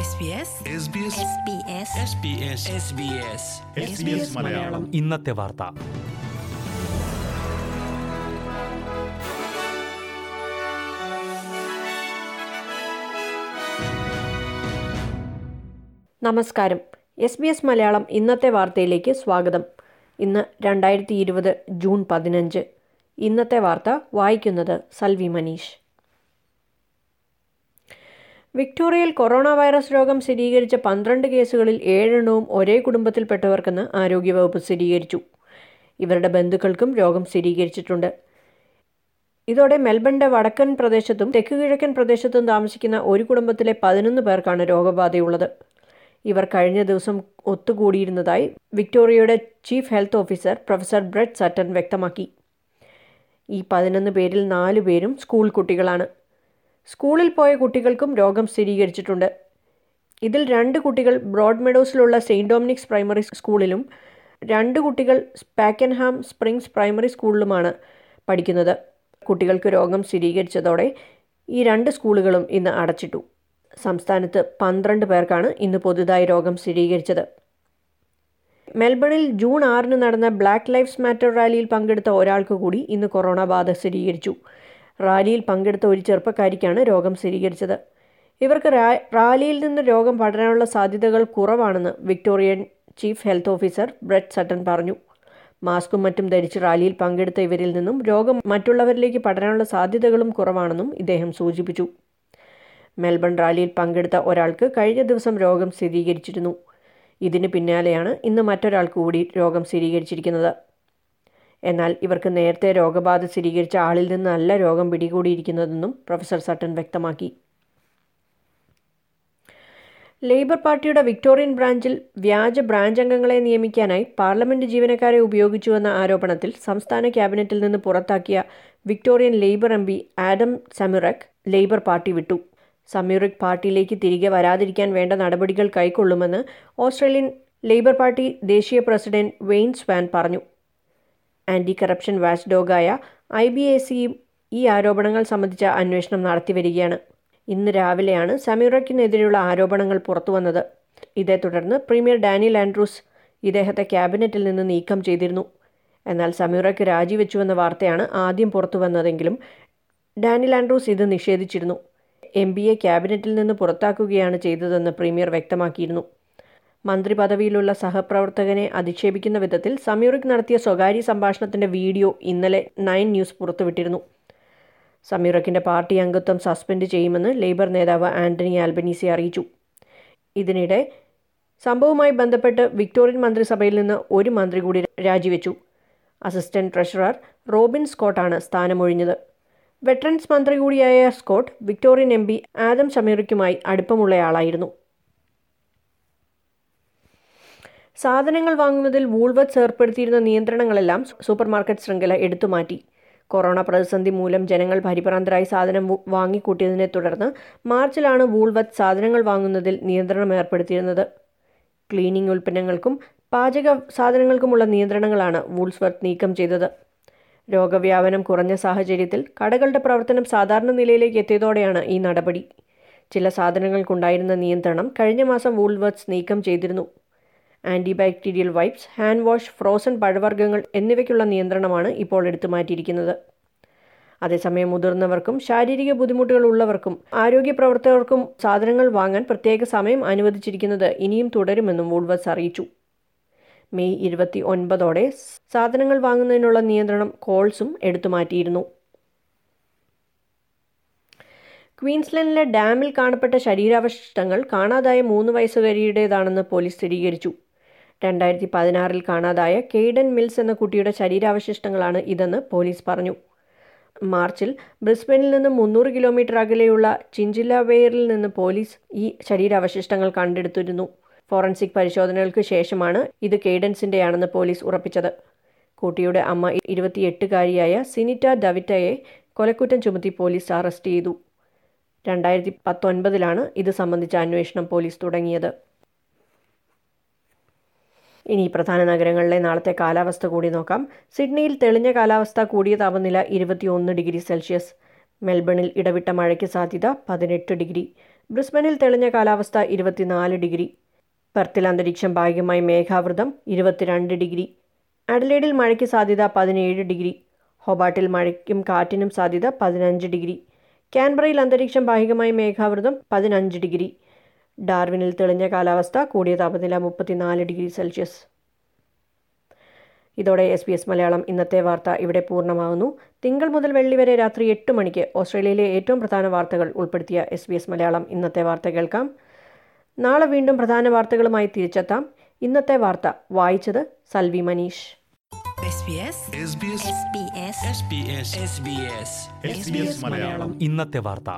SBS Malayalam. ഇന്നത്തെ വാർത്ത. നമസ്കാരം. എസ് ബി എസ് മലയാളം ഇന്നത്തെ വാർത്തയിലേക്ക് സ്വാഗതം. ഇന്ന് രണ്ടായിരത്തി ഇരുപത് ജൂൺ പതിനഞ്ച്. ഇന്നത്തെ വാർത്ത വായിക്കുന്നത് സൽവി മനീഷ്. വിക്ടോറിയയിൽ കൊറോണ വൈറസ് രോഗം സ്ഥിരീകരിച്ച പന്ത്രണ്ട് കേസുകളിൽ ഏഴെണ്ണവും ഒരേ കുടുംബത്തിൽപ്പെട്ടവർക്കെന്ന് ആരോഗ്യവകുപ്പ് സ്ഥിരീകരിച്ചു. ഇവരുടെ ബന്ധുക്കൾക്കും രോഗം സ്ഥിരീകരിച്ചിട്ടുണ്ട്. ഇതോടെ മെൽബണിന്റെ വടക്കൻ പ്രദേശത്തും തെക്കു കിഴക്കൻ പ്രദേശത്തും താമസിക്കുന്ന ഒരു കുടുംബത്തിലെ പതിനൊന്ന് പേർക്കാണ് രോഗബാധയുള്ളത്. ഇവർ കഴിഞ്ഞ ദിവസം ഒത്തുകൂടിയിരുന്നതായി വിക്ടോറിയയുടെ chief health officer professor Brett Sutton വ്യക്തമാക്കി. ഈ പതിനൊന്ന് പേരിൽ നാലു പേരും സ്കൂൾ കുട്ടികളാണ്. സ്കൂളിൽ പോയ കുട്ടികൾക്കും രോഗം സ്ഥിരീകരിച്ചിട്ടുണ്ട്. ഇതിൽ രണ്ട് കുട്ടികൾ ബ്രോഡ് മെഡോസിലുള്ള സെയിന്റ് ഡോമിനിക്സ് പ്രൈമറി സ്കൂളിലും രണ്ട് കുട്ടികൾ സ്പാക്കൻഹാം സ്പ്രിങ്സ് പ്രൈമറി സ്കൂളിലുമാണ് പഠിക്കുന്നത്. കുട്ടികൾക്ക് രോഗം സ്ഥിരീകരിച്ചതോടെ ഈ രണ്ട് സ്കൂളുകളും ഇന്ന് അടച്ചിട്ടു. സംസ്ഥാനത്ത് പന്ത്രണ്ട് പേർക്കാണ് ഇന്ന് പുതുതായി രോഗം സ്ഥിരീകരിച്ചത്. മെൽബണിൽ ജൂൺ ആറിന് നടന്ന ബ്ലാക്ക് ലൈഫ്സ് മാറ്റർ റാലിയിൽ പങ്കെടുത്ത ഒരാൾക്ക് കൂടി ഇന്ന് കൊറോണ ബാധ സ്ഥിരീകരിച്ചു. റാലിയിൽ പങ്കെടുത്ത ഒരു ചെറുപ്പക്കാരിക്കാണ് രോഗം സ്ഥിരീകരിച്ചത്. ഇവർക്ക് റാലിയിൽ നിന്ന് രോഗം പടരാനുള്ള സാധ്യതകൾ കുറവാണെന്ന് Victorian chief health officer Brett Sutton പറഞ്ഞു. മാസ്കും മറ്റും ധരിച്ച് റാലിയിൽ പങ്കെടുത്ത ഇവരിൽ നിന്നും രോഗം മറ്റുള്ളവരിലേക്ക് പടരാനുള്ള സാധ്യതകളും കുറവാണെന്നും ഇദ്ദേഹം സൂചിപ്പിച്ചു. മെൽബൺ റാലിയിൽ പങ്കെടുത്ത ഒരാൾക്ക് കഴിഞ്ഞ ദിവസം രോഗം സ്ഥിരീകരിച്ചിരുന്നു. ഇതിന് പിന്നാലെയാണ് ഇന്ന് മറ്റൊരാൾക്ക് കൂടി രോഗം സ്ഥിരീകരിച്ചിരിക്കുന്നത്. എന്നാൽ ഇവർക്ക് നേരത്തെ രോഗബാധ സ്ഥിരീകരിച്ച ആളിൽ നിന്നല്ല രോഗം പിടികൂടിയിരിക്കുന്നതെന്നും പ്രൊഫസർ സട്ടൻ വ്യക്തമാക്കി. ലേബർ പാർട്ടിയുടെ വിക്ടോറിയൻ ബ്രാഞ്ചിൽ വ്യാജ ബ്രാഞ്ച് അംഗങ്ങളെ നിയമിക്കാനായി പാർലമെന്റ് ജീവനക്കാരെ ഉപയോഗിച്ചുവെന്ന ആരോപണത്തിൽ സംസ്ഥാന ക്യാബിനറ്റിൽ നിന്ന് പുറത്താക്കിയ Victorian Labor M Adam Somyurek Labor party വിട്ടു. സമ്യൂറിക് പാർട്ടിയിലേക്ക് തിരികെ വരാതിരിക്കാൻ വേണ്ട നടപടികൾ കൈക്കൊള്ളുമെന്ന് ഓസ്ട്രേലിയൻ ലേബർ പാർട്ടി ദേശീയ പ്രസിഡന്റ് വെയിൻ സ്വാൻ പറഞ്ഞു. ആന്റി കറപ്ഷൻ വാച്ച് ഡോഗായ ഐ ബി എ സിയും ഈ ആരോപണങ്ങൾ സംബന്ധിച്ച അന്വേഷണം നടത്തി വരികയാണ് ഇന്ന് രാവിലെയാണ് സമീറയ്ക്കിനെതിരെയുള്ള ആരോപണങ്ങൾ പുറത്തുവന്നത്. ഇതേ തുടർന്ന് പ്രീമിയർ ഡാനിയൽ ആൻഡ്രൂസ് ഇദ്ദേഹത്തെ ക്യാബിനറ്റിൽ നിന്ന് നീക്കം ചെയ്തിരുന്നു. എന്നാൽ സമീറയ്ക്ക് രാജിവെച്ചുവെന്ന വാർത്തയാണ് ആദ്യം പുറത്തുവന്നതെങ്കിലും ഡാനിയൽ ആൻഡ്രൂസ് ഇത് നിഷേധിച്ചിരുന്നു. എം ബി എ ക്യാബിനറ്റിൽ നിന്ന് പുറത്താക്കുകയാണ് ചെയ്തതെന്ന് പ്രീമിയർ വ്യക്തമാക്കിയിരുന്നു. മന്ത്രി പദവിയിലുള്ള സഹപ്രവർത്തകനെ അധിക്ഷേപിക്കുന്ന വിധത്തിൽ സമീറിക് നടത്തിയ സ്വകാര്യ സംഭാഷണത്തിന്റെ വീഡിയോ ഇന്നലെ നയൻ ന്യൂസ് പുറത്തുവിട്ടിരുന്നു. സമീറക്കിന്റെ പാർട്ടി അംഗത്വം സസ്പെൻഡ് ചെയ്യുമെന്ന് ലേബർ നേതാവ് ആന്റണി ആൽബനീസി അറിയിച്ചു. ഇതിനിടെ സംഭവവുമായി ബന്ധപ്പെട്ട് വിക്ടോറിയൻ മന്ത്രിസഭയിൽ നിന്ന് ഒരു മന്ത്രി കൂടി രാജിവെച്ചു. അസിസ്റ്റന്റ് ട്രഷറർ റോബിൻ സ്കോട്ടാണ് സ്ഥാനമൊഴിഞ്ഞത്. വെറ്ററൻസ് മന്ത്രി കൂടിയായ Scott Victorian M P Adam ഷമീറയ്ക്കുമായി അടുപ്പമുള്ളയാളായിരുന്നു. സാധനങ്ങൾ വാങ്ങുന്നതിൽ വൂൾവത്ത് ഏർപ്പെടുത്തിയിരുന്ന നിയന്ത്രണങ്ങളെല്ലാം സൂപ്പർ മാർക്കറ്റ് ശൃംഖല എടുത്തുമാറ്റി കൊറോണ പ്രതിസന്ധി മൂലം ജനങ്ങൾ പരിഭ്രാന്തരായി സാധനം വാങ്ങിക്കൂട്ടിയതിനെ തുടർന്ന് മാർച്ചിലാണ് വൂൾവത്ത് സാധനങ്ങൾ വാങ്ങുന്നതിൽ നിയന്ത്രണം ഏർപ്പെടുത്തിയിരുന്നത്. ക്ലീനിംഗ് ഉൽപ്പന്നങ്ങൾക്കും പാചക സാധനങ്ങൾക്കുമുള്ള നിയന്ത്രണങ്ങളാണ് വൂൾസ്വർത്ത് നീക്കം ചെയ്തത്. രോഗവ്യാപനം കുറഞ്ഞ സാഹചര്യത്തിൽ കടകളുടെ പ്രവർത്തനം സാധാരണ നിലയിലേക്ക് എത്തിയതോടെയാണ് ഈ നടപടി. ചില സാധനങ്ങൾക്കുണ്ടായിരുന്ന നിയന്ത്രണം കഴിഞ്ഞ മാസം വൂൾവർത്സ് നീക്കം ചെയ്തിരുന്നു. Antibacterial wipes hand wash frozen പഴവർഗങ്ങൾ എന്നിവയ്ക്കുള്ള നിയന്ത്രണമാണ് ഇപ്പോൾ എടുത്തു മാറ്റിയിരിക്കുന്നത്. അതേസമയം മുതിർന്നവർക്കും ശാരീരിക ബുദ്ധിമുട്ടുകൾ ഉള്ളവർക്കും ആരോഗ്യ പ്രവർത്തകർക്കും സാധനങ്ങൾ വാങ്ങാൻ പ്രത്യേക സമയം അനുവദിച്ചിരിക്കുന്നത് ഇനിയും തുടരുമെന്നും വൂൾവസ് അറിയിച്ചു. മെയ് ഇരുപത്തി ഒൻപതോടെ സാധനങ്ങൾ വാങ്ങുന്നതിനുള്ള നിയന്ത്രണം കോൾസും എടുത്തുമാറ്റിയിരുന്നു ക്വീൻസ്ലൻഡിലെ ഡാമിൽ കാണപ്പെട്ട ശരീരാവശിഷ്ടങ്ങൾ കാണാതായ മൂന്ന് വയസ്സുകാരിയുടേതാണെന്ന് പോലീസ് സ്ഥിരീകരിച്ചു. രണ്ടായിരത്തി പതിനാറിൽ കാണാതായ കെയ്ഡൻ മിൽസ് എന്ന കുട്ടിയുടെ ശരീരാവശിഷ്ടങ്ങളാണ് ഇതെന്ന് പോലീസ് പറഞ്ഞു. മാർച്ചിൽ ബ്രിസ്ബനിൽ നിന്ന് മുന്നൂറ് കിലോമീറ്റർ അകലെയുള്ള ചിഞ്ചിലവേറിൽ നിന്ന് പോലീസ് ഈ ശരീരാവശിഷ്ടങ്ങൾ കണ്ടെടുത്തിരുന്നു. ഫോറൻസിക് പരിശോധനകൾക്ക് ശേഷമാണ് ഇത് കെയ്ഡൻസിന്റെയാണെന്ന് പോലീസ് ഉറപ്പിച്ചത്. കുട്ടിയുടെ അമ്മ ഇരുപത്തിയെട്ടുകാരിയായ സിനിറ്റ ഡവിറ്റയെ കൊലക്കുറ്റം ചുമത്തി പോലീസ് അറസ്റ്റ് ചെയ്തു. രണ്ടായിരത്തി പത്തൊൻപതിലാണ് ഇത് സംബന്ധിച്ച അന്വേഷണം പോലീസ് തുടങ്ങിയത്. ഇനി പ്രധാന നഗരങ്ങളിലെ നാളത്തെ കാലാവസ്ഥ കൂടി നോക്കാം. സിഡ്നിയിൽ തെളിഞ്ഞ കാലാവസ്ഥ കൂടിയ താപനില ഇരുപത്തിയൊന്ന് ഡിഗ്രി സെൽഷ്യസ്. മെൽബണിൽ ഇടവിട്ട മഴയ്ക്ക് സാധ്യത പതിനെട്ട് ഡിഗ്രി. ബ്രിസ്ബനിൽ തെളിഞ്ഞ കാലാവസ്ഥ ഇരുപത്തിനാല് ഡിഗ്രി. പെർത്തിൽ അന്തരീക്ഷം ഭാഗികമായി മേഘാവൃതം ഇരുപത്തിരണ്ട് ഡിഗ്രി. അഡലേഡിൽ മഴയ്ക്ക് സാധ്യത പതിനേഴ് ഡിഗ്രി. ഹൊബാട്ടിൽ മഴയ്ക്കും കാറ്റിനും സാധ്യത പതിനഞ്ച് ഡിഗ്രി. കാൻബറയിൽ അന്തരീക്ഷം ഭാഗികമായി മേഘാവൃതം പതിനഞ്ച് ഡിഗ്രി. ഡാർവിനിൽ തെളിഞ്ഞ കാലാവസ്ഥ. കൂടിയ താപനില മുപ്പത്തിനാല് ഡിഗ്രി സെൽഷ്യസ്. ഇതോടെ എസ് ബി എസ് മലയാളം ഇന്നത്തെ വാർത്ത ഇവിടെ പൂർണമാകുന്നു തിങ്കൾ മുതൽ വെള്ളി വരെ രാത്രി എട്ട് മണിക്ക് ഓസ്ട്രേലിയയിലെ ഏറ്റവും പ്രധാന വാർത്തകൾ ഉൾപ്പെടുത്തിയ എസ് ബി എസ് മലയാളം ഇന്നത്തെ വാർത്ത കേൾക്കാം. നാളെ വീണ്ടും പ്രധാന വാർത്തകളുമായി തിരിച്ചെത്താം. ഇന്നത്തെ വാർത്ത വായിച്ചത് സൽവി മനീഷ്. ഇന്നത്തെ വാർത്ത.